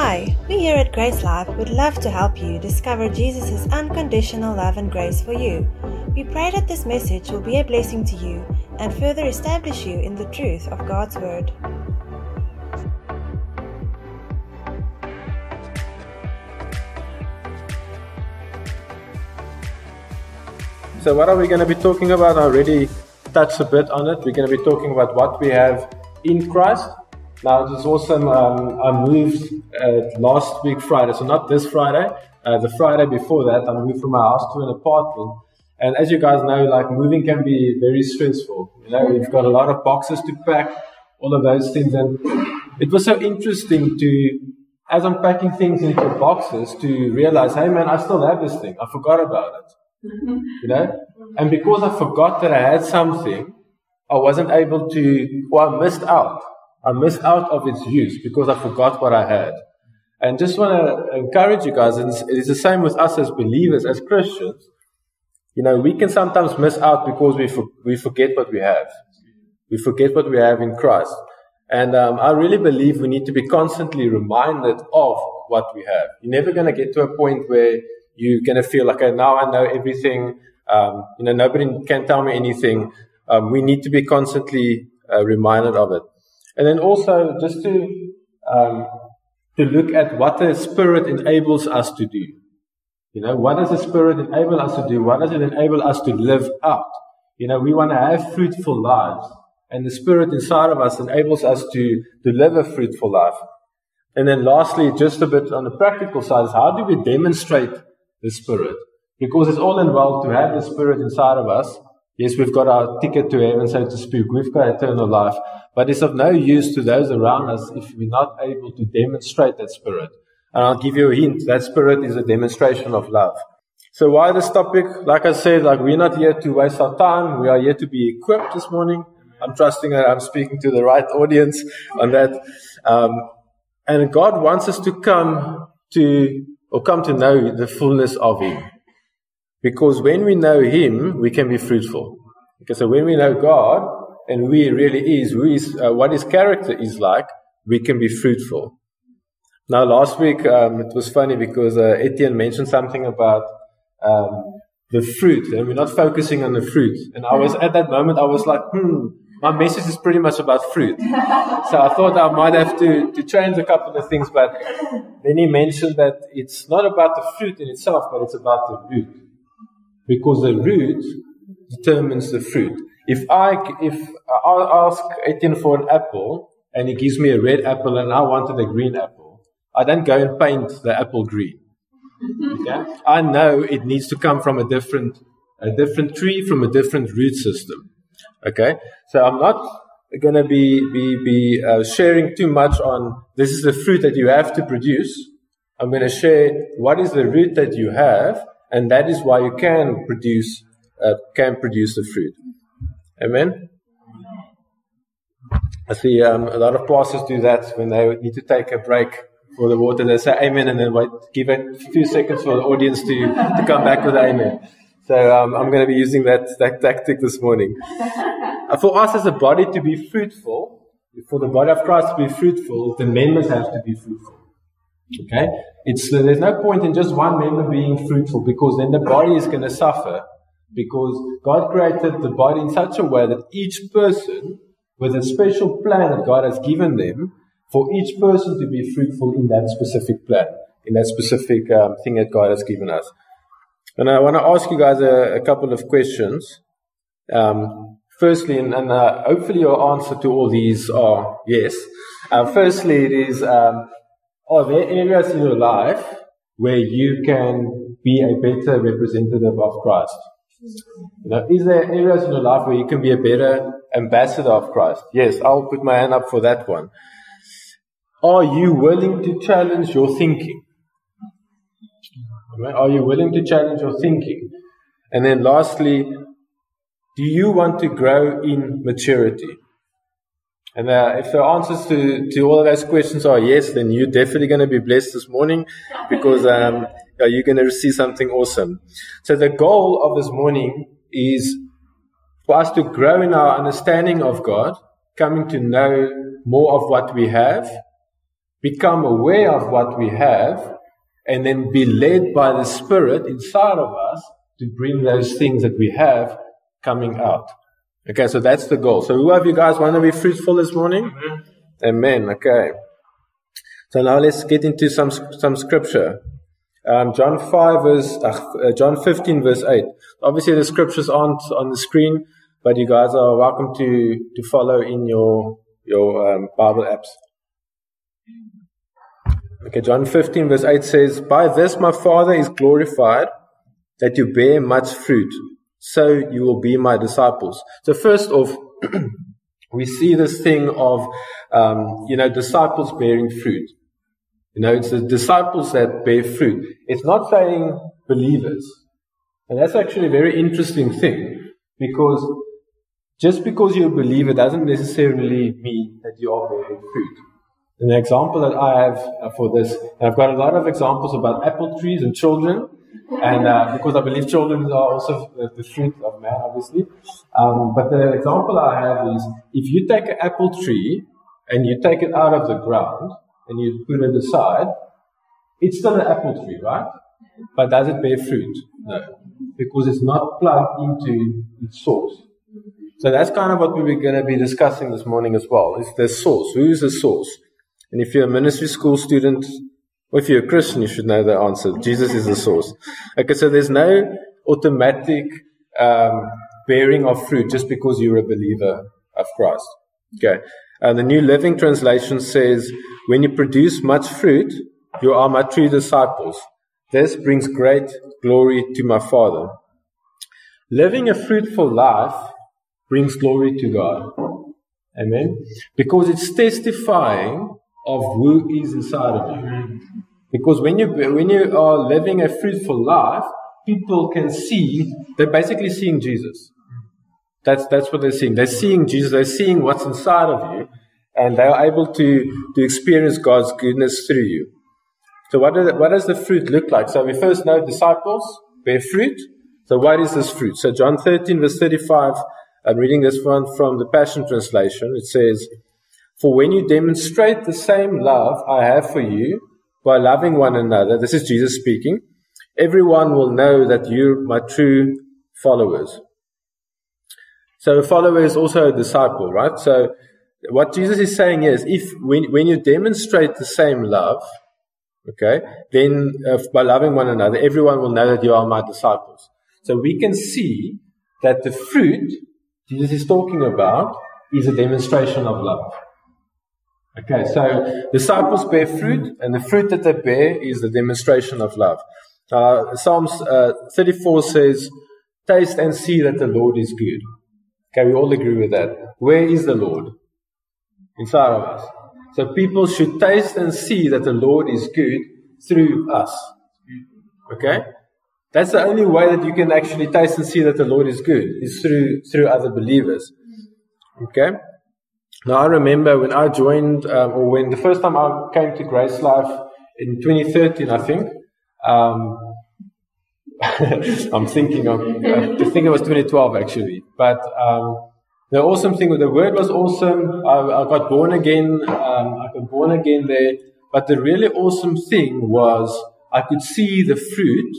Hi, we here at Grace Life would love to help you discover Jesus' unconditional love and grace for you. We pray that this message will be a blessing to you and further establish you in the truth of God's Word. So, what are we going to be talking about? I already touched a bit on it. We're going to be talking about what we have in Christ. Now, it was awesome. Um, I moved uh, last week Friday, so not this Friday, uh, the Friday before that, I moved from my house to an apartment. And as you guys know, like moving can be very stressful. You know, you've got a lot of boxes to pack, all of those things. And it was so interesting to, as I'm packing things into boxes, to realize, hey man, I still have this thing. I forgot about it. You know? And because I forgot that I had something, I wasn't able to, or I missed out. I missed out of its use because I forgot what I had. And just want to encourage you guys, and it's the same with us as believers, as Christians. You know, we can sometimes miss out because we, for, we forget what we have. We forget what we have in Christ. And um, I really believe we need to be constantly reminded of what we have. You're never going to get to a point where you're going to feel like, okay, now I know everything. Um, you know, nobody can tell me anything. Um, we need to be constantly uh, reminded of it. And then also just to, um, to look at what the Spirit enables us to do. You know, what does the Spirit enable us to do? What does it enable us to live out? You know, we want to have fruitful lives. And the Spirit inside of us enables us to, to live a fruitful life. And then lastly, just a bit on the practical side is how do we demonstrate the Spirit? Because it's all involved to have the Spirit inside of us. Yes, we've got our ticket to heaven, so to speak. We've got eternal life. But it's of no use to those around us if we're not able to demonstrate that Spirit. And I'll give you a hint. That Spirit is a demonstration of love. So why this topic? Like I said, like we're not here to waste our time. We are here to be equipped this morning. I'm trusting that I'm speaking to the right audience on that. Um, and God wants us to come to, or come to know the fullness of Him. Because when we know Him, we can be fruitful. Because so when we know God, and we really is, is, uh, what His character is like, we can be fruitful. Now, last week um, it was funny because uh, Etienne mentioned something about um, the fruit, and we're not focusing on the fruit. And I was at that moment, I was like, hmm, my message is pretty much about fruit. so I thought I might have to, to change a couple of things, but then he mentioned that it's not about the fruit in itself, but it's about the root. Because the root determines the fruit. If I, if I ask Etienne for an apple, and he gives me a red apple and I wanted a green apple, I don't go and paint the apple green. Okay? I know it needs to come from a different, a different tree, from a different root system. Okay? So I'm not going to be, be, be uh, sharing too much on this is the fruit that you have to produce. I'm going to share what is the root that you have, and that is why you can produce, uh, can produce the fruit. Amen? I see um, a lot of pastors do that when they need to take a break for the water. They say amen and then wait, give it a few seconds for the audience to, to come back with amen. So um, I'm going to be using that, that tactic this morning. Uh, for us as a body to be fruitful, for the body of Christ to be fruitful, the members have to be fruitful. Okay? It's, there's no point in just one member being fruitful because then the body is going to suffer because God created the body in such a way that each person, with a special plan that God has given them, for each person to be fruitful in that specific plan, in that specific um, thing that God has given us. And I want to ask you guys a, a couple of questions. Um, firstly, and, and uh, hopefully your answer to all these are yes. Uh, firstly, it is, um, are there areas in your life where you can be a better representative of Christ? You know, is there areas in your life where you can be a better ambassador of Christ? Yes, I'll put my hand up for that one. Are you willing to challenge your thinking? Are you willing to challenge your thinking? And then lastly, do you want to grow in maturity? And uh, if the answers to, to all of those questions are yes, then you're definitely going to be blessed this morning because um, you're going to receive something awesome. So the goal of this morning is for us to grow in our understanding of God, coming to know more of what we have, become aware of what we have, and then be led by the Spirit inside of us to bring those things that we have coming out. Okay, so that's the goal. So who of you guys want to be fruitful this morning? Amen. Amen. Okay. So now let's get into some some scripture. Um, John five verse uh, John fifteen verse eight. Obviously the scriptures aren't on the screen, but you guys are welcome to to follow in your your um, Bible apps. Okay, John 15 verse 8 says, By this my Father is glorified, that you bear much fruit, so you will be my disciples. So first off, we see this thing of, um, you know, disciples bearing fruit. You know, it's the disciples that bear fruit. It's not saying believers. And that's actually a very interesting thing because just because you're a believer doesn't necessarily mean that you are bearing fruit. An example that I have for this, I've got a lot of examples about apple trees and children, and uh, because I believe children are also the fruit of man, obviously. Um, but the example I have is if you take an apple tree and you take it out of the ground and you put it aside, it's still an apple tree, right? But does it bear fruit? No, because it's not plugged into its source. So that's kind of what we are going to be discussing this morning as well. Is the source? Who is the source? And if you're a ministry school student, if you're a Christian, you should know the answer. Jesus is the source. Okay, so there's no automatic um, bearing of fruit just because you're a believer of Christ. Okay. And the New Living Translation says, when you produce much fruit, you are my true disciples. This brings great glory to my Father. Living a fruitful life brings glory to God. Amen. Because it's testifying of who is inside of you. Because when you when you are living a fruitful life, people can see they're basically seeing Jesus. That's that's what they're seeing. They're seeing Jesus. They're seeing what's inside of you, and they are able to to experience God's goodness through you. So what, the, what does the fruit look like? So we first know disciples bear fruit. So what is this fruit? So John 13 verse 35. I'm reading this one from the Passion Translation. It says, for when you demonstrate the same love I have for you by loving one another, this is Jesus speaking, everyone will know that you're my true followers. So a follower is also a disciple, right? So what Jesus is saying is, if when, when you demonstrate the same love, okay, then uh, by loving one another, everyone will know that you are my disciples. So we can see that the fruit Jesus is talking about is a demonstration of love. Okay, so disciples bear fruit, and the fruit that they bear is the demonstration of love. Uh, Psalms uh, 34 says, Taste and see that the Lord is good. Okay, we all agree with that. Where is the Lord? Inside of us. So people should taste and see that the Lord is good through us. Okay? That's the only way that you can actually taste and see that the Lord is good, is through, through other believers. Okay? Now, I remember when I joined, um, or when the first time I came to Grace Life in 2013, I think. Um, I'm thinking of, I think it was 2012 actually. But um, the awesome thing with the word was awesome. I, I got born again. Um, I got born again there. But the really awesome thing was I could see the fruit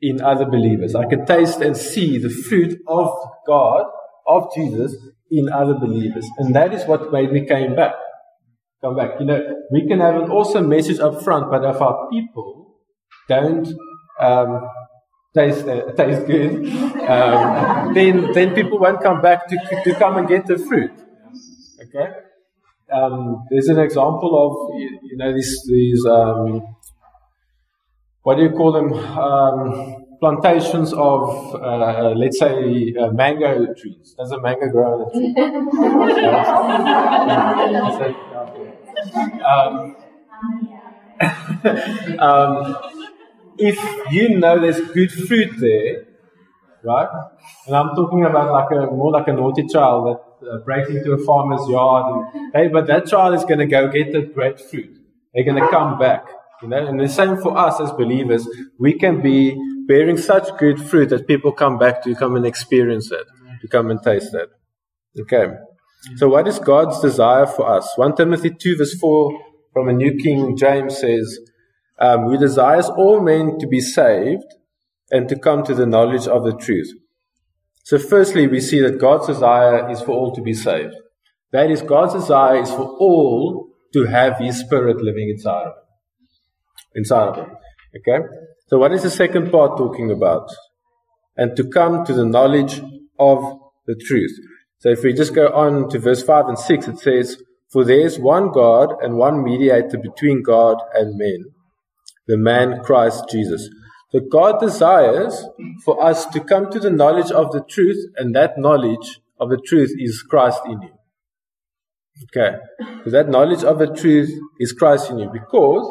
in other believers. I could taste and see the fruit of God, of Jesus, in other believers. And that is what made me came back. Come back. You know, we can have an awesome message up front, but if our people don't um, taste uh, taste good, um, then then people won't come back to to come and get the fruit. Okay. Um, there's an example of you know these these um, what do you call them? Plantations of, uh, let's say, uh, mango trees. Does a mango grow on a tree? um, um, if you know there's good fruit there, right? And I'm talking about like a more like a naughty child that uh, breaks into a farmer's yard. And, hey, but that child is going to go get the great fruit. They're going to come back. You know, and the same for us as believers. We can be bearing such good fruit that people come back to come and experience it, to come and taste it. Okay. So what is God's desire for us? 1 Timothy 2 verse 4 from a New King James says, um, who desires all men to be saved and to come to the knowledge of the truth. So firstly, we see that God's desire is for all to be saved. That is, God's desire is for all to have His Spirit living inside of them. Inside of them. Okay? So what is the second part talking about? And to come to the knowledge of the truth. So if we just go on to verse 5 and 6, it says, For there is one God and one mediator between God and men, the man Christ Jesus. So God desires for us to come to the knowledge of the truth, and that knowledge of the truth is Christ in you. Okay. So that knowledge of the truth is Christ in you. Because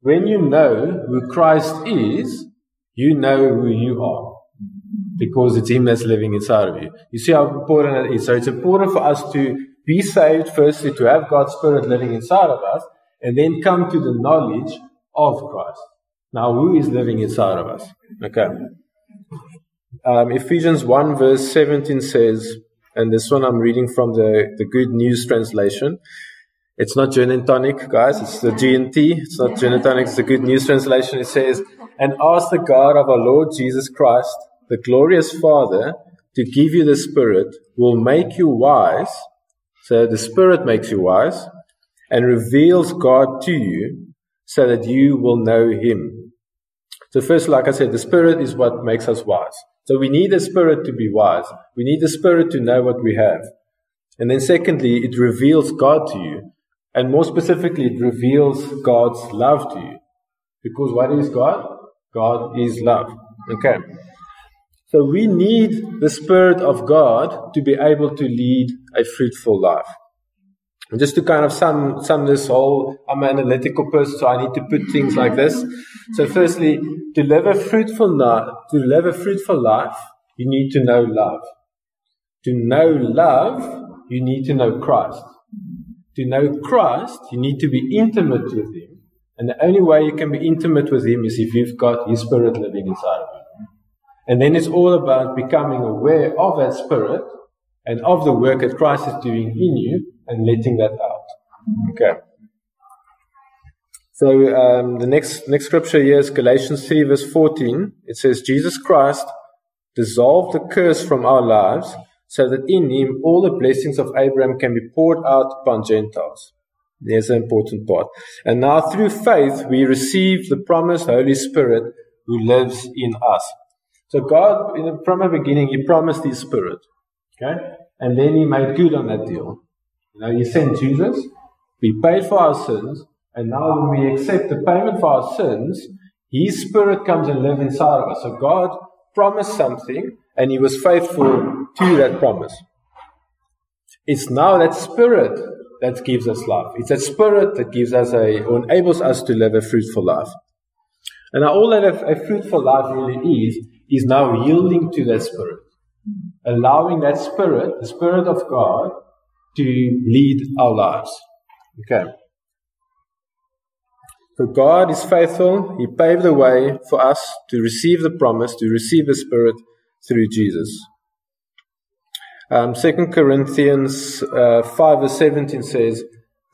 when you know who Christ is, you know who you are. Because it's Him that's living inside of you. You see how important it is. So it's important for us to be saved, firstly, to have God's Spirit living inside of us, and then come to the knowledge of Christ. Now, who is living inside of us? Okay. Um, Ephesians 1 verse 17 says, and this one I'm reading from the, the Good News translation. It's not gin and tonic, guys. It's the GNT. It's not gin and tonic. It's the Good News translation. It says, and ask the God of our Lord Jesus Christ, the glorious Father, to give you the Spirit, will make you wise. So the Spirit makes you wise and reveals God to you so that you will know Him. So first, like I said, the Spirit is what makes us wise. So we need the Spirit to be wise. We need the Spirit to know what we have. And then secondly, it reveals God to you. And more specifically, it reveals God's love to you. Because what is God? God is love. Okay. So we need the Spirit of God to be able to lead a fruitful life. And just to kind of sum, sum this whole, I'm an analytical person, so I need to put things like this. So firstly, to live a fruitful to live a fruitful life, you need to know love. To know love, you need to know Christ. To know Christ, you need to be intimate with Him. And the only way you can be intimate with Him is if you've got His Spirit living inside of you. And then it's all about becoming aware of that Spirit and of the work that Christ is doing in you and letting that out. Okay. So um, the next next scripture here is Galatians 3 verse 14. It says, Jesus Christ dissolved the curse from our lives so that in him all the blessings of Abraham can be poured out upon Gentiles. There's an important part. And now through faith we receive the promised Holy Spirit who lives in us. So God, from the beginning, He promised His Spirit. Okay? And then He made good on that deal. You know, He sent Jesus, we paid for our sins, and now when we accept the payment for our sins, His Spirit comes and lives inside of us. So God promised something, and He was faithful to that promise. It's now that Spirit that gives us life. It's that Spirit that gives us a, or enables us to live a fruitful life. And all that a, a fruitful life really is, is now yielding to that Spirit. Allowing that Spirit, the Spirit of God, to lead our lives. Okay. So God is faithful. He paved the way for us to receive the promise, to receive the Spirit through Jesus. Um, 2 Corinthians uh, 5 verse 17 says,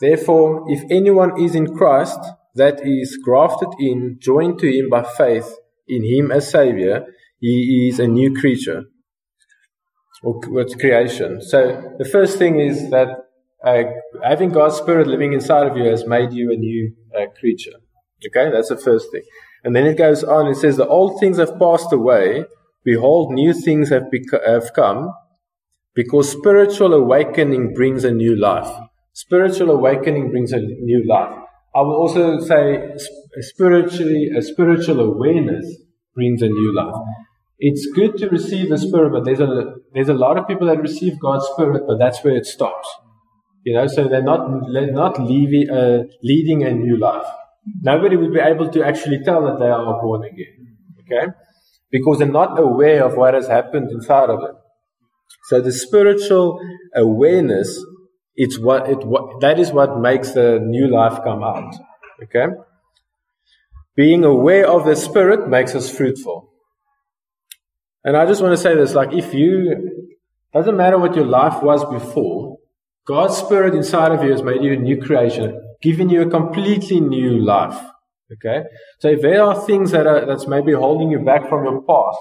Therefore, if anyone is in Christ, that is grafted in, joined to him by faith in him as Savior, he is a new creature or what's creation. So the first thing is that uh, having God's Spirit living inside of you has made you a new uh, creature. Okay, that's the first thing. And then it goes on. It says, "The old things have passed away; behold, new things have have come." Because spiritual awakening brings a new life. Spiritual awakening brings a new life. I will also say, spiritually, a spiritual awareness brings a new life it's good to receive the Spirit, but there's a there's a lot of people that receive God's Spirit, but that's where it stops. You know, so they're not they're not uh, leading a new life. Nobody would be able to actually tell that they are born again. Okay, because they're not aware of what has happened inside of them. So the spiritual awareness, it's what it what that is what makes the new life come out. Okay, being aware of the Spirit makes us fruitful. And I just want to say this like, if you, doesn't matter what your life was before, God's Spirit inside of you has made you a new creation. giving you a completely new life. Okay? So if there are things that are, that's maybe holding you back from your past,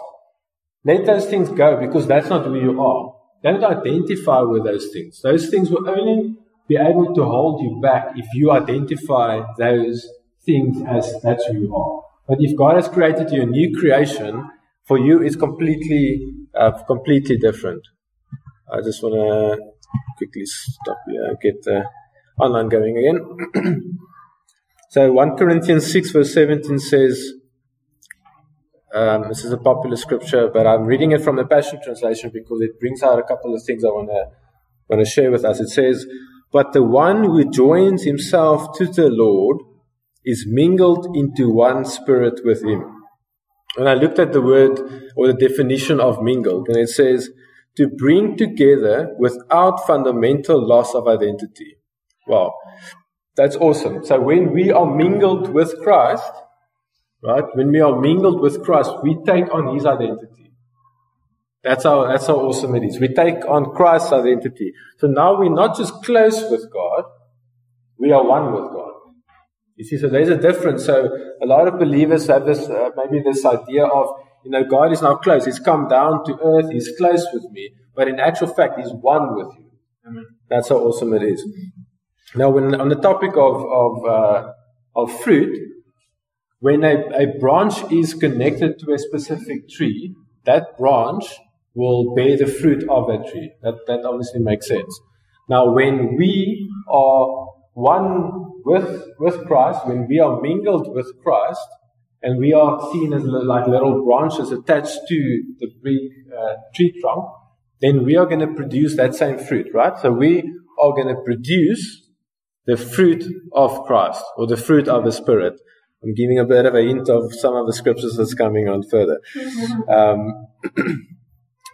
let those things go because that's not who you are. Don't identify with those things. Those things will only be able to hold you back if you identify those things as that's who you are. But if God has created you a new creation, for you it's completely, uh, completely different. I just want to quickly stop here, get the online going again. so 1 Corinthians 6 verse 17 says, um, this is a popular scripture, but I'm reading it from the Passion Translation because it brings out a couple of things I want to want to share with us. It says, "But the one who joins himself to the Lord is mingled into one spirit with Him." And I looked at the word or the definition of mingled, and it says to bring together without fundamental loss of identity. Wow, that's awesome. So when we are mingled with Christ Right? When we are mingled with Christ, we take on his identity. That's how, that's how awesome it is. We take on Christ's identity. So now we're not just close with God, we are one with God. You see, so there's a difference. So a lot of believers have this, uh, maybe this idea of, you know, God is now close. He's come down to earth. He's close with me. But in actual fact, He's one with you. Amen. That's how awesome it is. Now, when on the topic of of uh, of fruit, when a, a branch is connected to a specific tree, that branch will bear the fruit of that tree. That, that obviously makes sense. Now, when we are one with, with Christ, when we are mingled with Christ, and we are seen as like little branches attached to the big uh, tree trunk, then we are going to produce that same fruit, right? So we are going to produce the fruit of Christ or the fruit of the Spirit. I'm giving a bit of a hint of some of the scriptures that's coming on further. Um,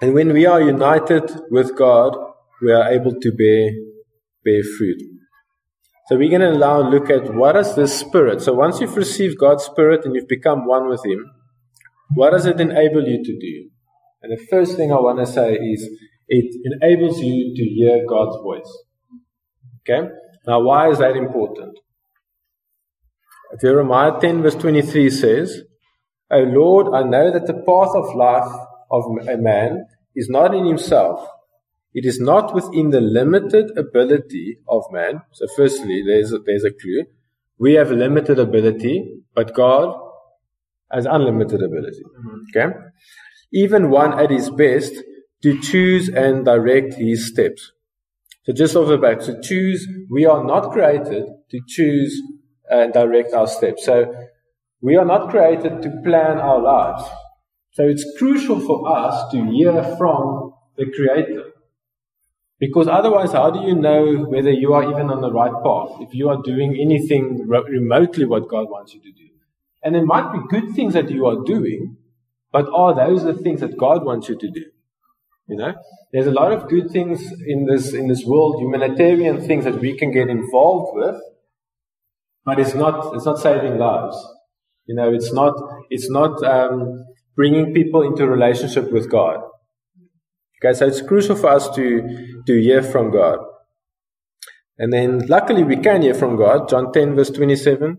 and when we are united with God, we are able to bear bear fruit. So we're going to now look at what is this spirit. So once you've received God's spirit and you've become one with Him, what does it enable you to do? And the first thing I want to say is it enables you to hear God's voice. Okay? Now, why is that important? Jeremiah 10, verse 23 says, O Lord, I know that the path of life of a man is not in himself. It is not within the limited ability of man. So, firstly, there's a, there's a clue. We have limited ability, but God has unlimited ability. Mm-hmm. Okay? Even one at his best to choose and direct his steps. So, just off the back, to choose, we are not created to choose and direct our steps. So we are not created to plan our lives. So it's crucial for us to hear from the Creator. Because otherwise, how do you know whether you are even on the right path? If you are doing anything remotely what God wants you to do. And there might be good things that you are doing, but are those the things that God wants you to do? You know, there's a lot of good things in this in this world, humanitarian things that we can get involved with, but it's not it's not saving lives. You know, it's not it's not um, bringing people into relationship with God. Okay, so it's crucial for us to to hear from God. And then, luckily, we can hear from God. John 10, verse 27,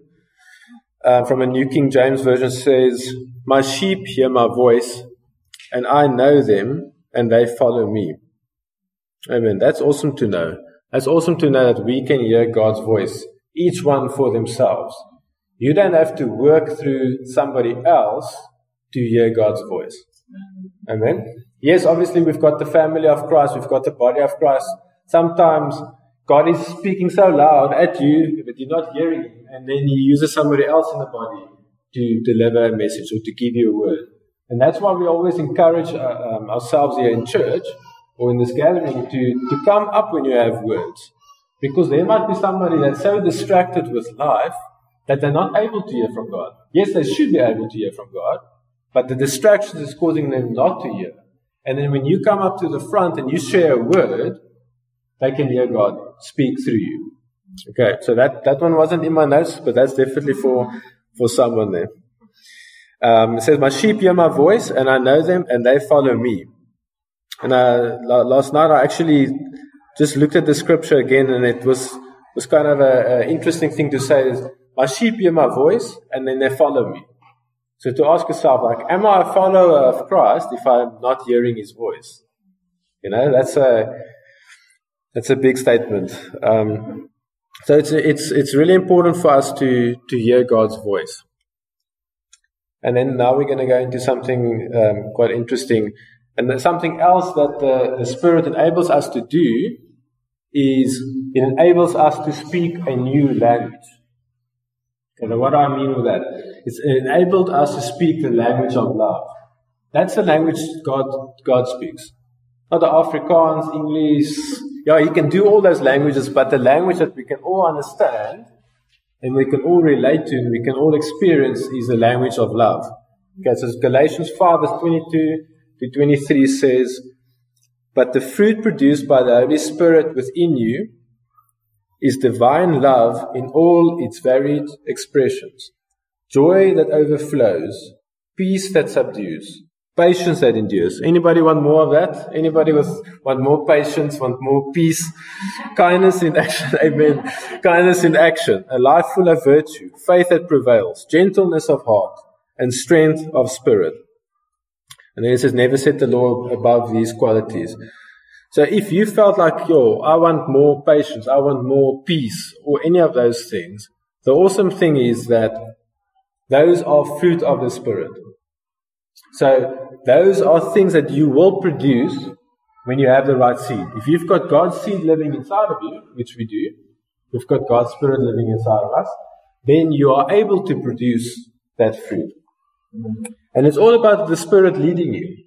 uh, from a New King James Version says, My sheep hear my voice, and I know them, and they follow me. Amen. That's awesome to know. That's awesome to know that we can hear God's voice each one for themselves. You don't have to work through somebody else to hear God's voice. Amen. Yes, obviously we've got the family of Christ, we've got the body of Christ. Sometimes God is speaking so loud at you, but you're not hearing and then He uses somebody else in the body to deliver a message or to give you a word. And that's why we always encourage uh, um, ourselves here in church or in this gathering to, to come up when you have words. Because there might be somebody that's so distracted with life that they're not able to hear from God. Yes, they should be able to hear from God, but the distraction is causing them not to hear. And then when you come up to the front and you share a word, they can hear God speak through you. Okay, so that, that one wasn't in my notes, but that's definitely for, for someone there. Um, it says, My sheep hear my voice, and I know them, and they follow me. And last night I actually just looked at the scripture again, and it was was kind of an interesting thing to say is, my sheep hear my voice and then they follow me. So to ask yourself, like, am I a follower of Christ if I'm not hearing his voice? You know, that's a, that's a big statement. Um, so it's, it's, it's really important for us to, to hear God's voice. And then now we're going to go into something um, quite interesting. And something else that the, the Spirit enables us to do is it enables us to speak a new language. Okay, what do I mean with that? It's enabled us to speak the language of love. That's the language God, God speaks. Not the Afrikaans, English. Yeah, He can do all those languages, but the language that we can all understand and we can all relate to and we can all experience is the language of love. Okay, so Galatians 5 verse 22 to 23 says, But the fruit produced by the Holy Spirit within you is divine love in all its varied expressions. Joy that overflows, peace that subdues, patience that endures. Anybody want more of that? Anybody with, want more patience, want more peace? Kindness in action, amen. Kindness in action, a life full of virtue, faith that prevails, gentleness of heart, and strength of spirit. And then it says, never set the law above these qualities. So if you felt like, yo, I want more patience, I want more peace, or any of those things, the awesome thing is that those are fruit of the Spirit. So those are things that you will produce when you have the right seed. If you've got God's seed living inside of you, which we do, we've got God's Spirit living inside of us, then you are able to produce that fruit. And it's all about the Spirit leading you.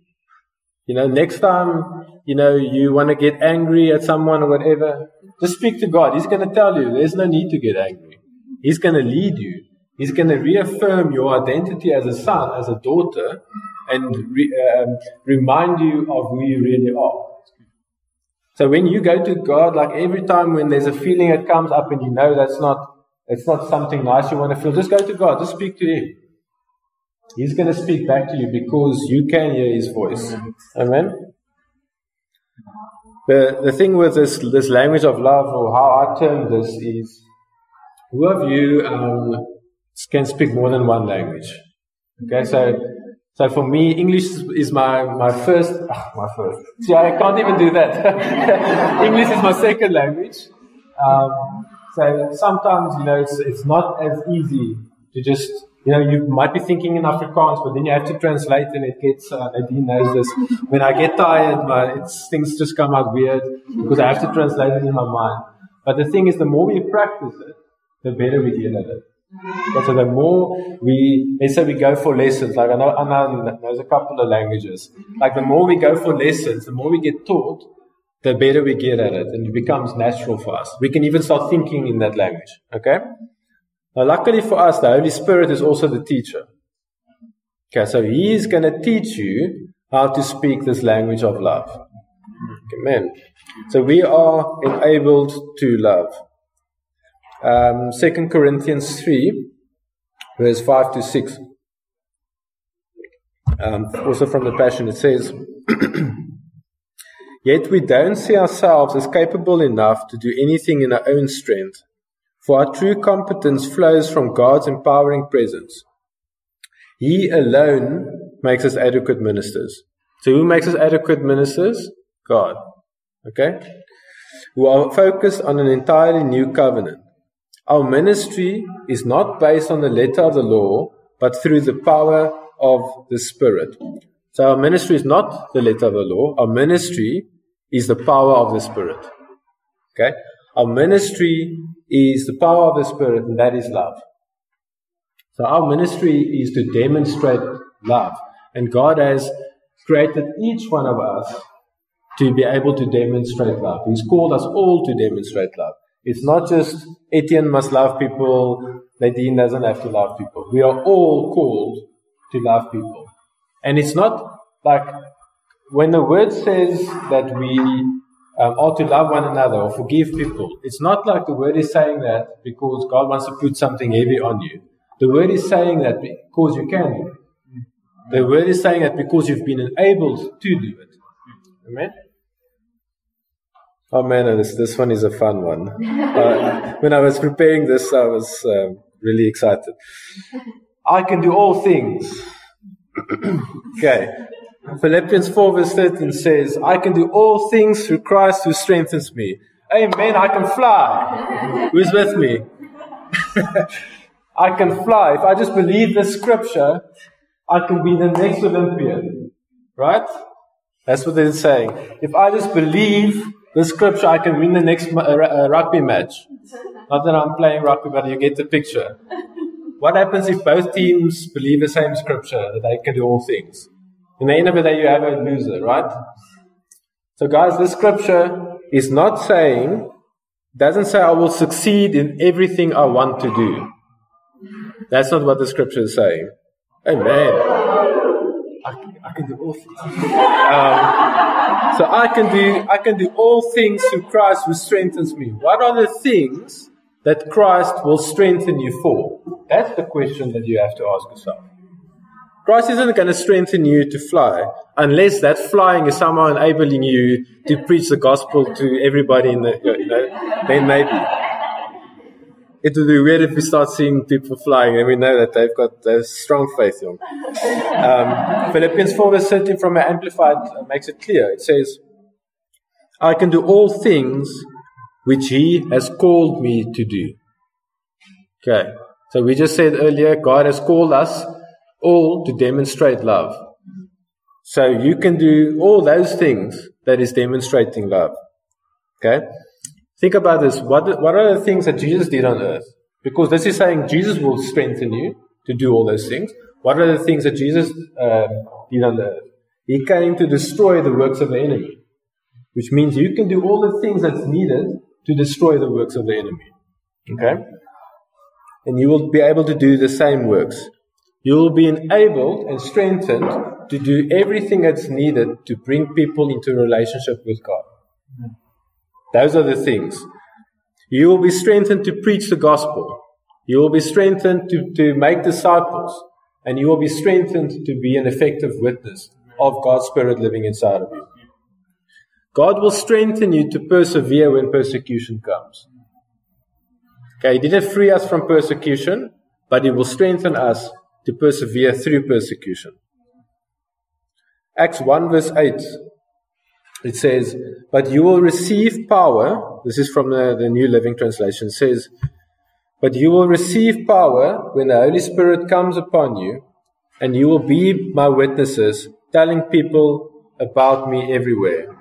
You know, next time, you know, you want to get angry at someone or whatever, just speak to God. He's going to tell you there's no need to get angry. He's going to lead you. He's going to reaffirm your identity as a son, as a daughter, and re, um, remind you of who you really are. So when you go to God, like every time when there's a feeling that comes up and you know that's not, it's not something nice you want to feel, just go to God, just speak to Him. He's going to speak back to you because you can hear His voice. Amen. The, the thing with this, this language of love, or how I term this, is who of you um, can speak more than one language? Okay, so so for me, English is my, my first, ah, my first. See, I can't even do that. English is my second language. Um, so sometimes, you know, it's, it's not as easy to just, you know, you might be thinking in Afrikaans, but then you have to translate and it gets, uh, Nadine knows this. When I get tired, my, things just come out weird because I have to translate it in my mind. But the thing is, the more we practice it, the better we get at it. So the more we, let's say we go for lessons, like I know, I know there's a couple of languages. Like the more we go for lessons, the more we get taught, the better we get at it, and it becomes natural for us. We can even start thinking in that language. Okay. Now, luckily for us, the Holy Spirit is also the teacher. Okay, so He is going to teach you how to speak this language of love. Amen. So we are enabled to love um, 2 Corinthians 3, verse 5 to 6. Um, also from the Passion, it says, Yet we don't see ourselves as capable enough to do anything in our own strength, for our true competence flows from God's empowering presence. He alone makes us adequate ministers. So who makes us adequate ministers? God. Okay? Who are focused on an entirely new covenant. Our ministry is not based on the letter of the law, but through the power of the Spirit. So our ministry is not the letter of the law. Our ministry is the power of the Spirit. Okay? Our ministry is the power of the Spirit, and that is love. So our ministry is to demonstrate love. And God has created each one of us to be able to demonstrate love. He's called us all to demonstrate love. It's not just Etienne must love people, Nadine doesn't have to love people. We are all called to love people. And it's not like when the word says that we um, are to love one another or forgive people, it's not like the word is saying that because God wants to put something heavy on you. The word is saying that because you can. The word is saying that because you've been enabled to do it. Amen? Oh man, and this, this one is a fun one. Uh, when I was preparing this, I was uh, really excited. I can do all things. okay. Philippians 4 verse 13 says, I can do all things through Christ who strengthens me. Amen. I can fly. Who's with me? I can fly. If I just believe the scripture, I can be the next Olympian. Right? That's what they're saying. If I just believe the scripture, I can win the next uh, uh, rugby match. Not that I'm playing rugby, but you get the picture. What happens if both teams believe the same scripture, that they can do all things? In the end of the day, you have a loser, right? So, guys, this scripture is not saying, doesn't say I will succeed in everything I want to do. That's not what the scripture is saying. Amen. I, I can do all things. Um, so I can do I can do all things through Christ who strengthens me. What are the things that Christ will strengthen you for? That's the question that you have to ask yourself. Christ isn't going to strengthen you to fly unless that flying is somehow enabling you to preach the gospel to everybody in the, you know, then maybe. It would be weird if we start seeing people flying and we know that they've got a strong faith in um, Philippians 4 verse 13 from the Amplified makes it clear. It says, I can do all things which he has called me to do. Okay. So we just said earlier, God has called us all to demonstrate love. So you can do all those things that is demonstrating love. Okay? Think about this. What, what are the things that Jesus did on earth? Because this is saying Jesus will strengthen you to do all those things. What are the things that Jesus uh, did on earth? He came to destroy the works of the enemy, which means you can do all the things that's needed to destroy the works of the enemy. Okay? And you will be able to do the same works. You will be enabled and strengthened to do everything that's needed to bring people into a relationship with God. Those are the things. You will be strengthened to preach the gospel. You will be strengthened to, to make disciples. And you will be strengthened to be an effective witness of God's Spirit living inside of you. God will strengthen you to persevere when persecution comes. Okay, He didn't free us from persecution, but He will strengthen us to persevere through persecution. Acts 1 verse 8, it says, But you will receive power. This is from the, the New Living Translation. It says, But you will receive power when the Holy Spirit comes upon you, and you will be my witnesses, telling people about me everywhere.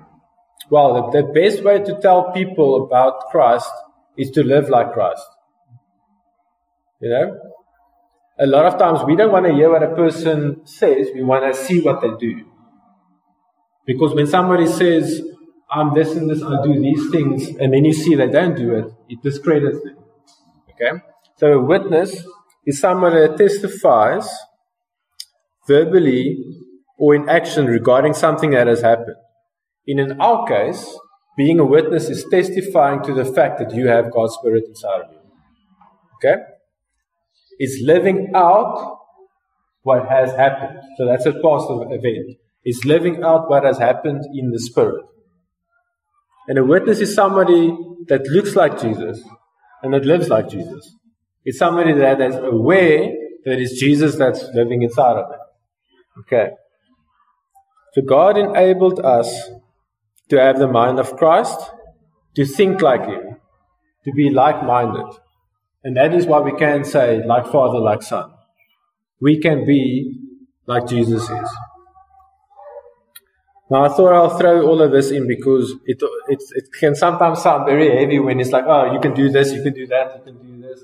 Well, the, the best way to tell people about Christ is to live like Christ. You know? a lot of times we don't want to hear what a person says, we want to see what they do. Because when somebody says, I'm this and this, I do these things, and then you see they don't do it, it discredits them. Okay? So a witness is someone that testifies verbally or in action regarding something that has happened. In our case, being a witness is testifying to the fact that you have God's Spirit inside of you. Okay? It's living out what has happened. So that's a past event. It's living out what has happened in the Spirit. And a witness is somebody that looks like Jesus and that lives like Jesus. It's somebody that is aware that it's Jesus that's living inside of them. Okay. So God enabled us to have the mind of Christ, to think like Him, to be like minded. And that is why we can say, like Father, like Son. We can be like Jesus is. Now, I thought I'll throw all of this in because it, it, it can sometimes sound very heavy when it's like, oh, you can do this, you can do that, you can do this.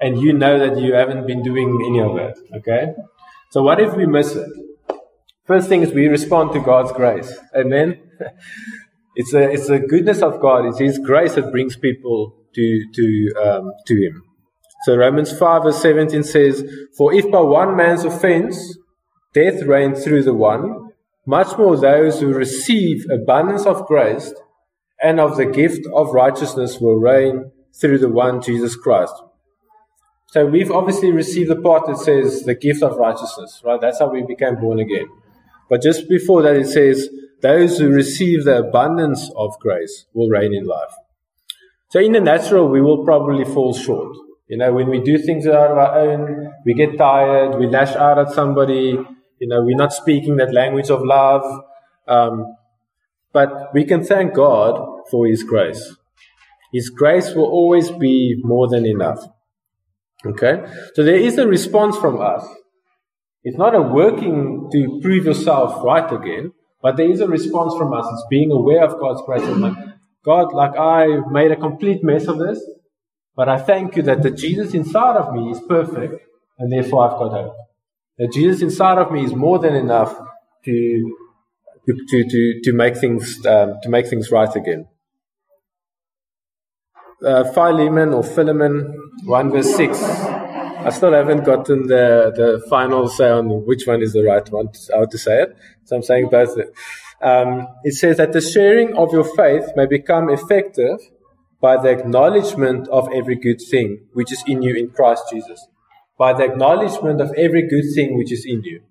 And you know that you haven't been doing any of that. Okay? So, what if we miss it? First thing is we respond to God's grace. Amen? it's, a, it's the goodness of God, it's His grace that brings people to, to, um, to him. So Romans 5 verse 17 says, For if by one man's offense death reigned through the one, much more those who receive abundance of grace and of the gift of righteousness will reign through the one Jesus Christ. So we've obviously received the part that says the gift of righteousness, right? That's how we became born again. But just before that, it says, those who receive the abundance of grace will reign in life. So in the natural, we will probably fall short. You know, when we do things out of our own, we get tired, we lash out at somebody, you know, we're not speaking that language of love. Um, but we can thank God for His grace. His grace will always be more than enough. Okay? So there is a response from us. It's not a working to prove yourself right again, but there is a response from us. It's being aware of God's grace. And like, God, like I made a complete mess of this, but I thank you that the Jesus inside of me is perfect, and therefore I've got hope. That Jesus inside of me is more than enough to to to to make things um, to make things right again. Uh, Philemon or Philemon one verse six. I still haven't gotten the the final say on which one is the right one how to say it. So I'm saying both. Um, it says that the sharing of your faith may become effective by the acknowledgement of every good thing which is in you in Christ Jesus. By the acknowledgement of every good thing which is in you.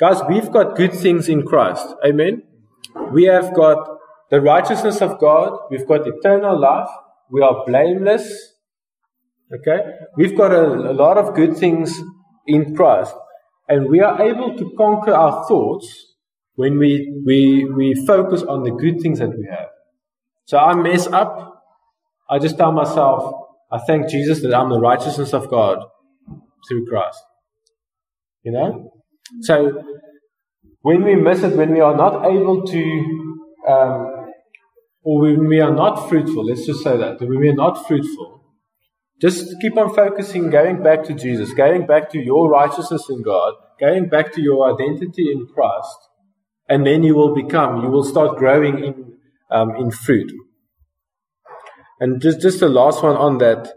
Guys, we've got good things in Christ. Amen. We have got the righteousness of God. We've got eternal life. We are blameless. Okay. We've got a, a lot of good things in Christ. And we are able to conquer our thoughts when we, we, we focus on the good things that we have. So I mess up. I just tell myself, I thank Jesus that I'm the righteousness of God through Christ. You know? So when we miss it, when we are not able to, um, or when we are not fruitful, let's just say that, when we are not fruitful, just keep on focusing, going back to Jesus, going back to your righteousness in God, going back to your identity in Christ, and then you will become, you will start growing in, um, in fruit. And just, just the last one on that,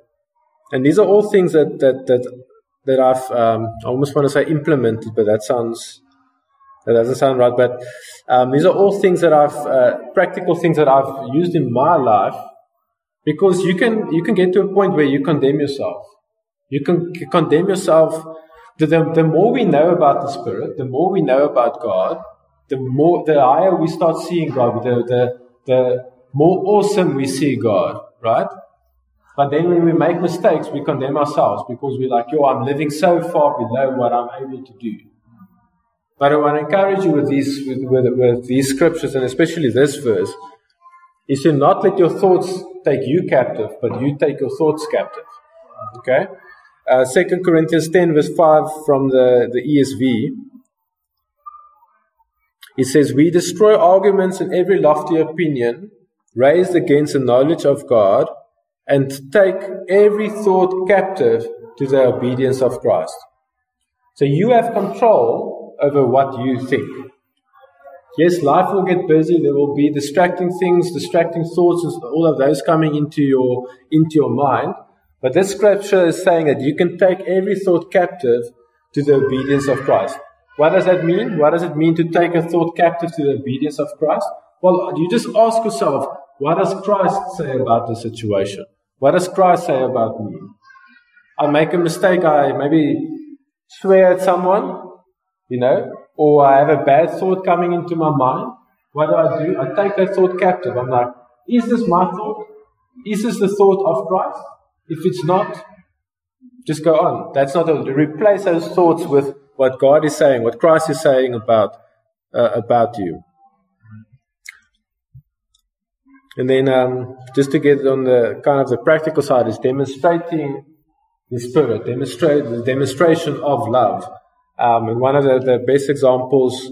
and these are all things that, that, that that I've um, I almost want to say implemented, but that sounds that doesn't sound right. But um, these are all things that I've uh, practical things that I've used in my life because you can you can get to a point where you condemn yourself. You can condemn yourself. The, the, the more we know about the Spirit, the more we know about God, the more the higher we start seeing God, the the, the more awesome we see God, right? But then when we make mistakes, we condemn ourselves because we're like, yo, I'm living so far below what I'm able to do. But I want to encourage you with these, with, with, with these scriptures, and especially this verse, is to not let your thoughts take you captive, but you take your thoughts captive. Okay? Uh, 2 Corinthians 10, verse 5 from the, the ESV. It says, We destroy arguments and every lofty opinion raised against the knowledge of God and take every thought captive to the obedience of Christ. So you have control over what you think. Yes, life will get busy. There will be distracting things, distracting thoughts, and all of those coming into your into your mind. But this scripture is saying that you can take every thought captive to the obedience of Christ. What does that mean? What does it mean to take a thought captive to the obedience of Christ? Well, you just ask yourself, what does Christ say about the situation? What does Christ say about me? I make a mistake, I maybe swear at someone, you know, or I have a bad thought coming into my mind. What do I do? I take that thought captive. I'm like, is this my thought? Is this the thought of Christ? If it's not, just go on. That's not a, replace those thoughts with what God is saying, what Christ is saying about uh, about you. And then um, just to get on the kind of the practical side is demonstrating the spirit, demonstrate the demonstration of love. Um, and one of the, the best examples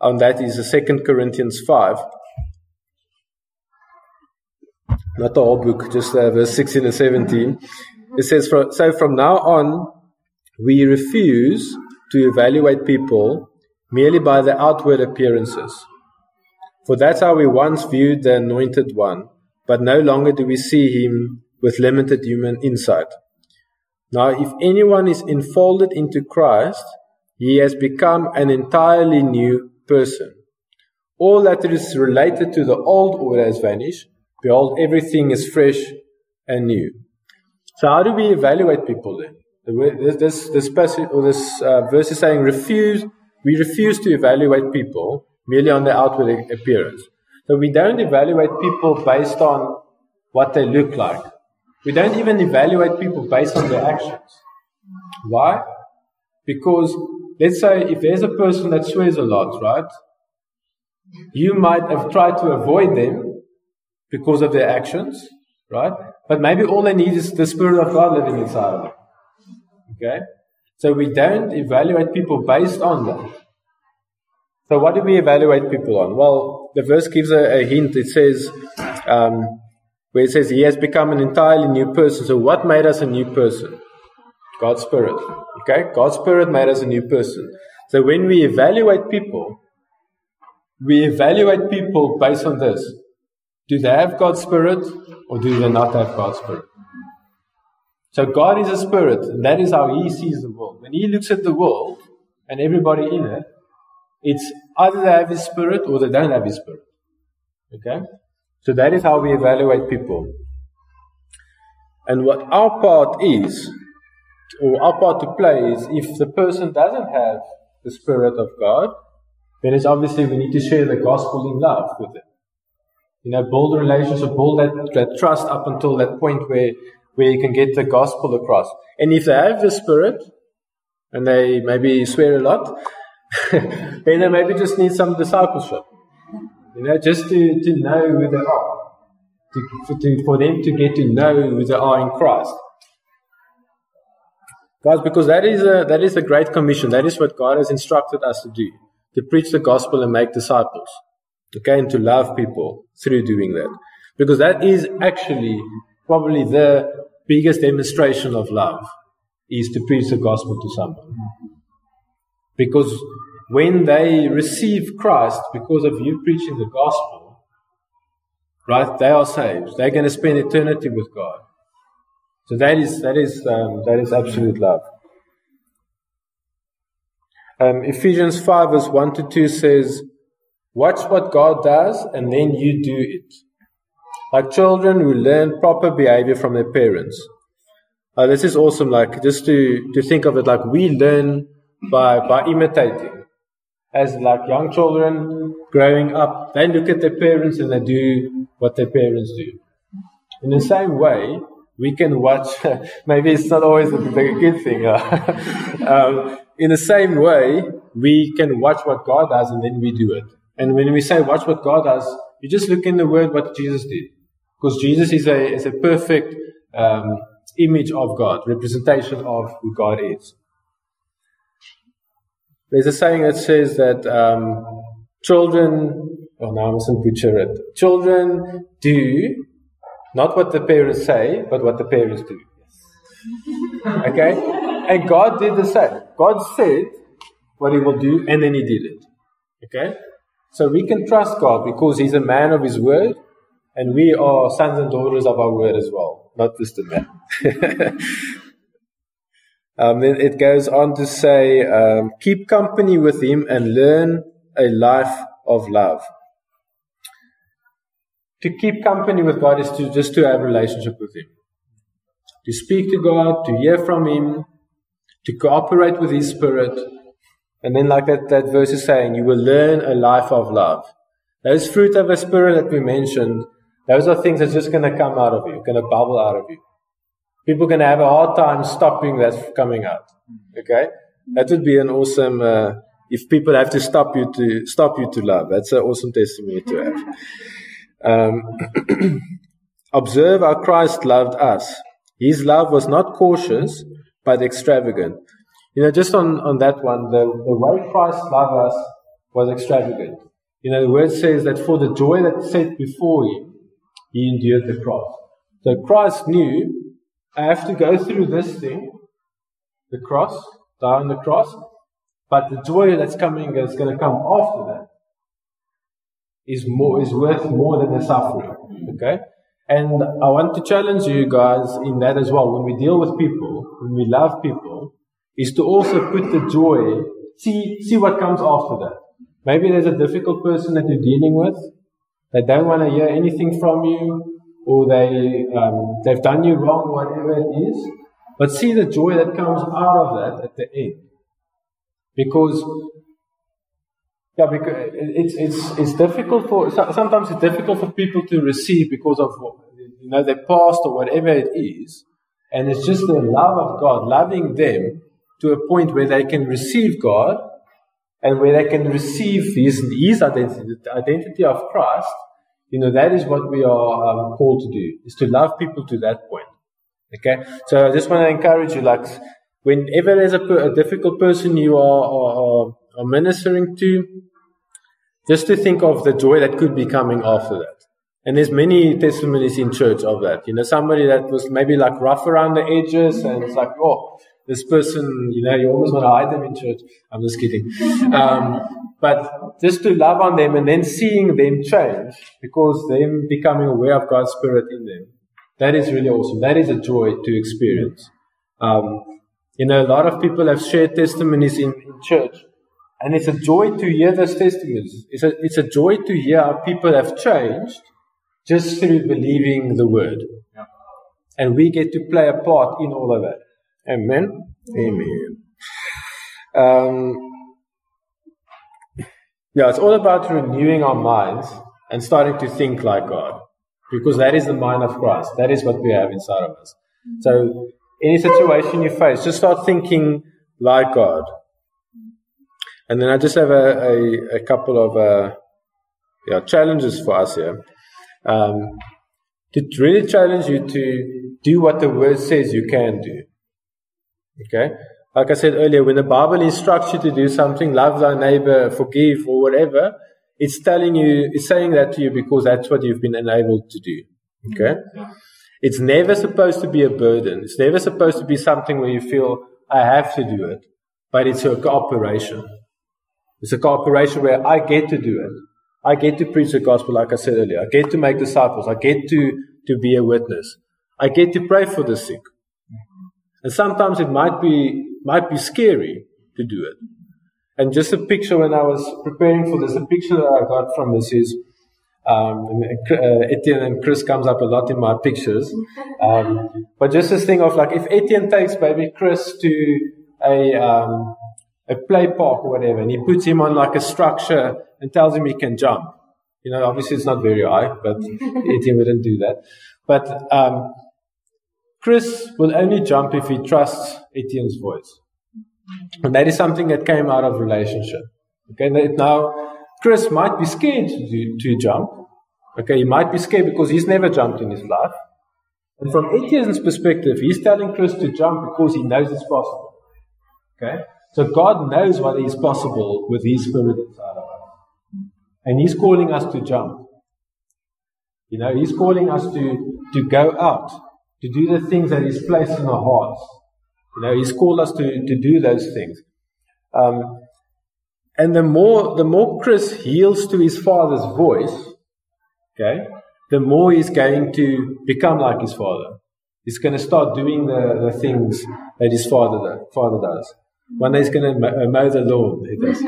on that is the Second Corinthians five. Not the whole book, just uh, verse 16 and 17. It says, So from now on, we refuse to evaluate people merely by their outward appearances. For that's how we once viewed the Anointed One, but no longer do we see him with limited human insight. Now, if anyone is enfolded into Christ, he has become an entirely new person. All that is related to the old order has vanished. Behold, everything is fresh and new. So, how do we evaluate people then? This, this, passage or this uh, verse is saying, refuse. We refuse to evaluate people merely on their outward appearance. So we don't evaluate people based on what they look like. We don't even evaluate people based on their actions. Why? Because let's say if there's a person that swears a lot, right? You might have tried to avoid them because of their actions, right? But maybe all they need is the Spirit of God living inside of them. Okay? So we don't evaluate people based on that. So what do we evaluate people on? Well, the verse gives a, a hint. It says, um, where it says he has become an entirely new person. So what made us a new person? God's Spirit. Okay? God's Spirit made us a new person. So when we evaluate people, we evaluate people based on this. Do they have God's Spirit or do they not have God's Spirit? So God is a spirit, and that is how He sees the world. When He looks at the world and everybody in it, it's either they have His spirit or they don't have His spirit. Okay? So that is how we evaluate people. And what our part is, or our part to play is, if the person doesn't have the Spirit of God, then it's obviously we need to share the gospel in love with them. You know, build a relationship, build that, that trust up until that point where, where you can get the gospel across. And if they have the Spirit, and they maybe swear a lot, then they maybe just need some discipleship. You know, just to, to know who they are. To, for, to, for them to get to know who they are in Christ. Guys, because that is a that is a great commission. That is what God has instructed us to do. To preach the gospel and make disciples. Okay, and to love people through doing that. Because that is actually probably the biggest demonstration of love is to preach the gospel to someone. Because when they receive Christ because of you preaching the gospel, right, they are saved. They're going to spend eternity with God. So that is that is um, that is absolute love. Um, Ephesians five verse one to two says, "Watch what God does, and then you do it." Like children who learn proper behavior from their parents. Uh, this is awesome. Like just to to think of it, like we learn by by imitating as like young children growing up, they look at their parents and they do what their parents do. In the same way, we can watch, maybe it's not always a, good thing. um, in the same way, we can watch what God does and then we do it. And when we say watch what God does, you just look in the word what Jesus did. Because Jesus is a, is a perfect um, image of God, representation of who God is. There's a saying that says that um, children, oh now I mustn't butcher it. Children do not what the parents say, but what the parents do. Okay? And God did the same. God said what He will do, and then He did it. Okay? So we can trust God because He's a man of His word, and we are sons and daughters of our word as well, not just a man. Um, then it goes on to say, um, keep company with him and learn a life of love. To keep company with God is to just to have a relationship with him. To speak to God, to hear from him, to cooperate with his spirit. And then like that, that verse is saying, you will learn a life of love. Those fruit of the spirit that we mentioned, those are things that's just going to come out of you, going to bubble out of you people can have a hard time stopping that coming out. Okay, that would be an awesome. Uh, if people have to stop you to stop you to love, that's an awesome testimony to have. Um, observe how Christ loved us. His love was not cautious, but extravagant. You know, just on, on that one, the, the way Christ loved us was extravagant. You know, the word says that for the joy that set before him, he endured the cross. So Christ knew I have to go through this thing, the cross, die on the cross, but the joy that's coming is going to come after that is more is worth more than the suffering. Okay? And I want to challenge you guys in that as well. When we deal with people, when we love people, is to also put the joy, see see what comes after that. Maybe there's a difficult person that you're dealing with. They don't want to hear anything from you or they um, they've done you wrong, whatever it is. But see the joy that comes out of that at the end, because Yeah, because it's it's it's difficult for sometimes it's difficult for people to receive because of you know their past or whatever it is, and it's just the love of God, loving them to a point where they can receive God and where they can receive His His identity, the identity of Christ. You know that is what we are um, called to do: is to love people to that point. Okay, so I just want to encourage you, like whenever there's a, a difficult person you are, are, are ministering to, just to think of the joy that could be coming after that. And there's many testimonies in church of that. You know, somebody that was maybe like rough around the edges and it's like, oh, this person, you know, you almost want to hide them in church. I'm just kidding. Um, but just to love on them and then seeing them change because them becoming aware of God's Spirit in them. That is really awesome. That is a joy to experience. Um, you know, a lot of people have shared testimonies in, in church and it's a joy to hear those testimonies. It's a, it's a joy to hear how people have changed just through believing the word. Yeah. And we get to play a part in all of that. Amen. Amen. Um, yeah, it's all about renewing our minds and starting to think like God. Because that is the mind of Christ. That is what we have inside of us. So, any situation you face, just start thinking like God. And then I just have a, a, a couple of uh, yeah, challenges for us here. Um, to really challenge you to do what the word says you can do. Okay? Like I said earlier, when the Bible instructs you to do something, love thy neighbor, forgive, or whatever, it's telling you, it's saying that to you because that's what you've been enabled to do. Okay? It's never supposed to be a burden. It's never supposed to be something where you feel, I have to do it. But it's a cooperation. It's a cooperation where I get to do it. I get to preach the gospel, like I said earlier. I get to make disciples. I get to, to be a witness. I get to pray for the sick. And sometimes it might be, might be scary to do it. And just a picture when I was preparing for this, a picture that I got from this is, um, uh, Etienne and Chris comes up a lot in my pictures. Um, but just this thing of like, if Etienne takes baby Chris to a, um, a play park or whatever, and he puts him on like a structure and tells him he can jump. You know, obviously it's not very high, but Etienne wouldn't do that. But um, Chris will only jump if he trusts Etienne's voice. And that is something that came out of relationship. Okay, now Chris might be scared to, to jump. Okay, he might be scared because he's never jumped in his life. And from Etienne's perspective, he's telling Chris to jump because he knows it's possible. Okay? So God knows what is possible with His Spirit inside of us. And He's calling us to jump. You know, He's calling us to, to go out, to do the things that He's placed in our hearts. You know, He's called us to, to do those things. Um, and the more, the more Chris yields to his father's voice, okay, the more he's going to become like his father. He's going to start doing the, the things that his father, father does. One day he's going to uh, mow the lawn. He does.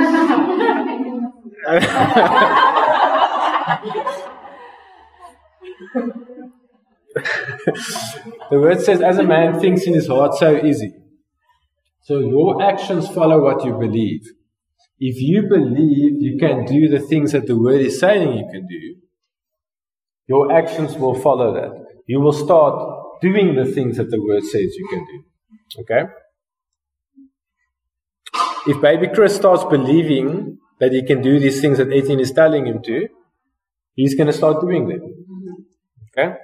the word says, as a man thinks in his heart, so easy. So your actions follow what you believe. If you believe you can do the things that the word is saying you can do, your actions will follow that. You will start doing the things that the word says you can do. Okay? If baby Chris starts believing that he can do these things that Etienne is telling him to, he's going to start doing them. Okay?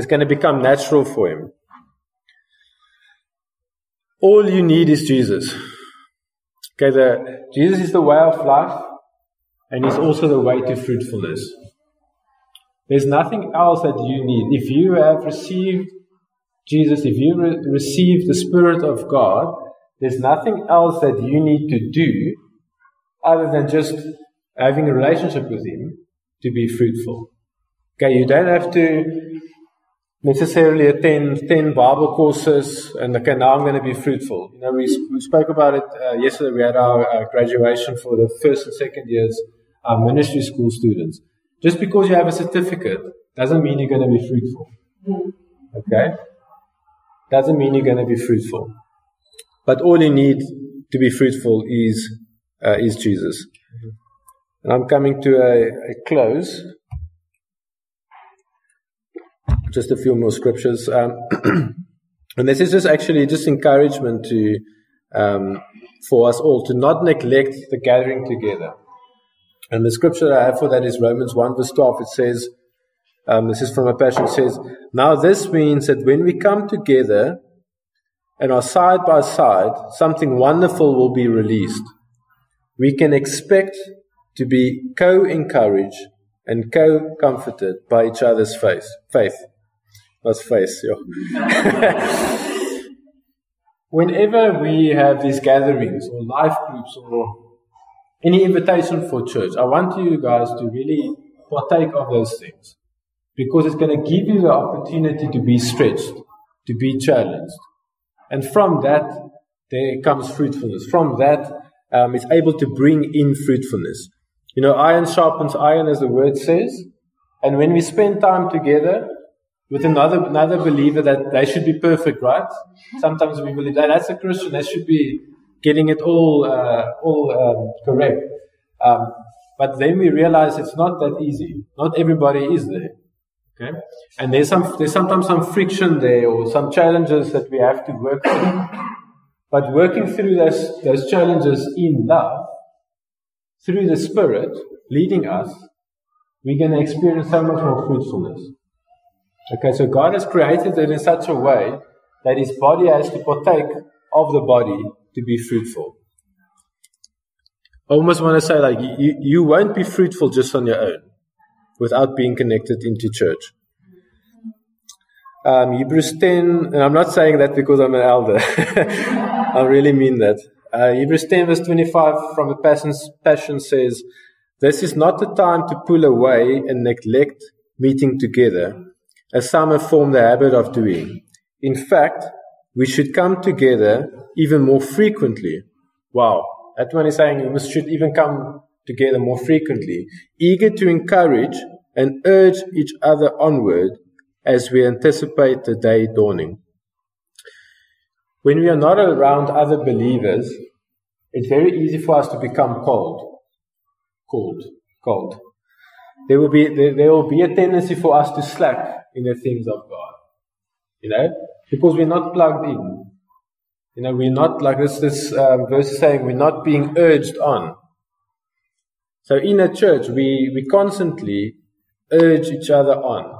It's going to become natural for him. All you need is Jesus. Okay, the, Jesus is the way of life, and He's also the way to fruitfulness. There's nothing else that you need. If you have received Jesus, if you re- receive the Spirit of God, there's nothing else that you need to do other than just having a relationship with Him to be fruitful. Okay, you don't have to necessarily attend 10 Bible courses and, okay, now I'm going to be fruitful. You know, we, we spoke about it uh, yesterday. We had our uh, graduation for the first and second years uh, ministry school students. Just because you have a certificate doesn't mean you're going to be fruitful. Okay? Doesn't mean you're going to be fruitful. But all you need to be fruitful is, uh, is Jesus. And I'm coming to a, a close. Just a few more scriptures. Um, and this is just actually just encouragement to um, for us all to not neglect the gathering together. And the scripture I have for that is Romans 1 verse 12. It says, um, this is from a passion, it says, Now this means that when we come together and are side by side, something wonderful will be released. We can expect to be co encouraged and co comforted by each other's faith. Faith. That's face yeah. Whenever we have these gatherings or life groups or any invitation for church, I want you guys to really partake of those things because it's going to give you the opportunity to be stretched, to be challenged. And from that, there comes fruitfulness. From that, um, it's able to bring in fruitfulness. You know, iron sharpens iron, as the word says. And when we spend time together with another another believer, that they should be perfect, right? Sometimes we believe that that's a Christian; they should be getting it all uh, all um, correct. Um, but then we realize it's not that easy. Not everybody is there. Okay, and there's some there's sometimes some friction there or some challenges that we have to work through. But working through those those challenges in love through the Spirit leading us, we're going to experience so much more fruitfulness. Okay, so God has created it in such a way that His body has to partake of the body to be fruitful. I almost want to say, like, you, you won't be fruitful just on your own without being connected into church. Um, Hebrews 10, and I'm not saying that because I'm an elder. I really mean that. Uh, Hebrews 10 verse 25 from the Passion, Passion says, This is not the time to pull away and neglect meeting together, as some have formed the habit of doing. In fact, we should come together even more frequently. Wow. That one is saying we should even come together more frequently, eager to encourage and urge each other onward as we anticipate the day dawning. When we are not around other believers, it's very easy for us to become cold. Cold. Cold. There will be, there, there will be a tendency for us to slack in the things of God. You know? Because we're not plugged in. You know, we're not, like this, this um, verse is saying, we're not being urged on. So in a church, we, we constantly urge each other on.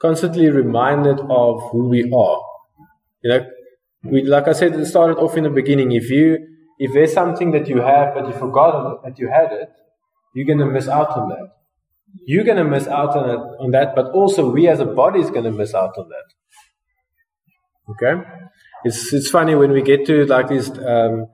Constantly reminded of who we are. You know, we, like I said, it started off in the beginning. If you, if there's something that you have but you forgot that you had it, you're to miss out on that. You're going to miss out on, it, on that, but also we as a body is going to miss out on that. Okay? It's, it's funny when we get to like these, um,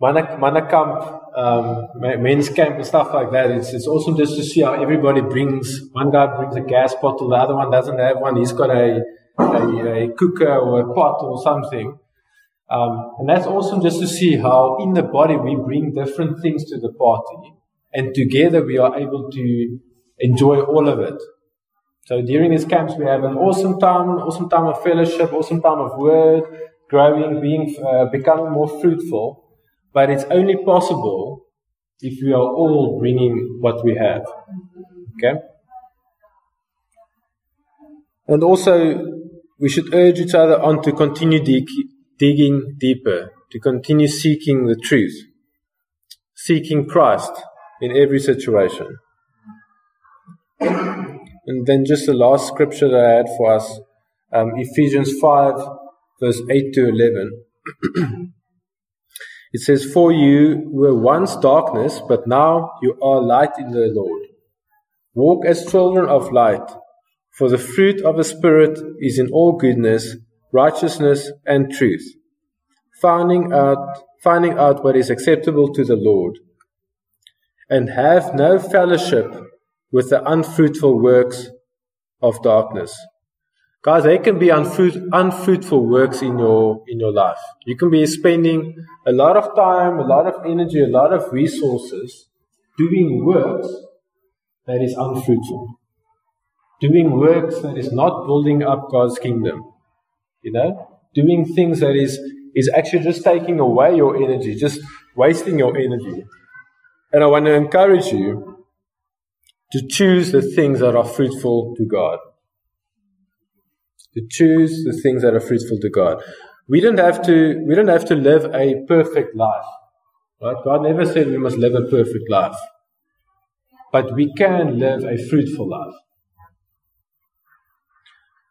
mana camp, um, men's camp and stuff like that. It's, it's awesome just to see how everybody brings, one guy brings a gas bottle, the other one doesn't have one. He's got a, a, a cooker or a pot or something. Um, and that's awesome just to see how in the body we bring different things to the party and together we are able to enjoy all of it. So during these camps we have an awesome time, awesome time of fellowship, awesome time of word, growing, being, uh, becoming more fruitful. But it's only possible if we are all bringing what we have. Okay? And also, we should urge each other on to continue dig- digging deeper, to continue seeking the truth, seeking Christ in every situation. And then just the last scripture that I had for us, um, Ephesians 5, verse 8 to 11. it says, For you were once darkness, but now you are light in the Lord. Walk as children of light. For the fruit of the Spirit is in all goodness, righteousness, and truth, finding out, finding out what is acceptable to the Lord, and have no fellowship with the unfruitful works of darkness. Guys, there can be unfruit, unfruitful works in your in your life. You can be spending a lot of time, a lot of energy, a lot of resources doing works that is unfruitful doing works that is not building up God's kingdom. You know, doing things that is is actually just taking away your energy, just wasting your energy. And I want to encourage you to choose the things that are fruitful to God. To choose the things that are fruitful to God. We don't have to, we don't have to live a perfect life. Right? God never said we must live a perfect life. But we can live a fruitful life.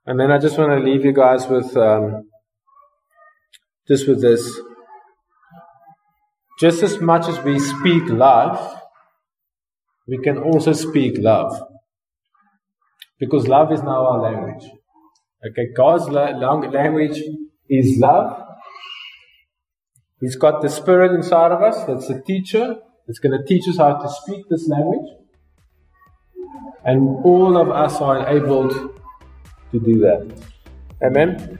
And then I just want to leave you guys with um, just with this. Just as much as we speak life, we can also speak love. Because love is now our language. Okay, God's la- language is love. He's got the Spirit inside of us that's a teacher that's going to teach us how to speak this language. And all of us are enabled to do that. Amen.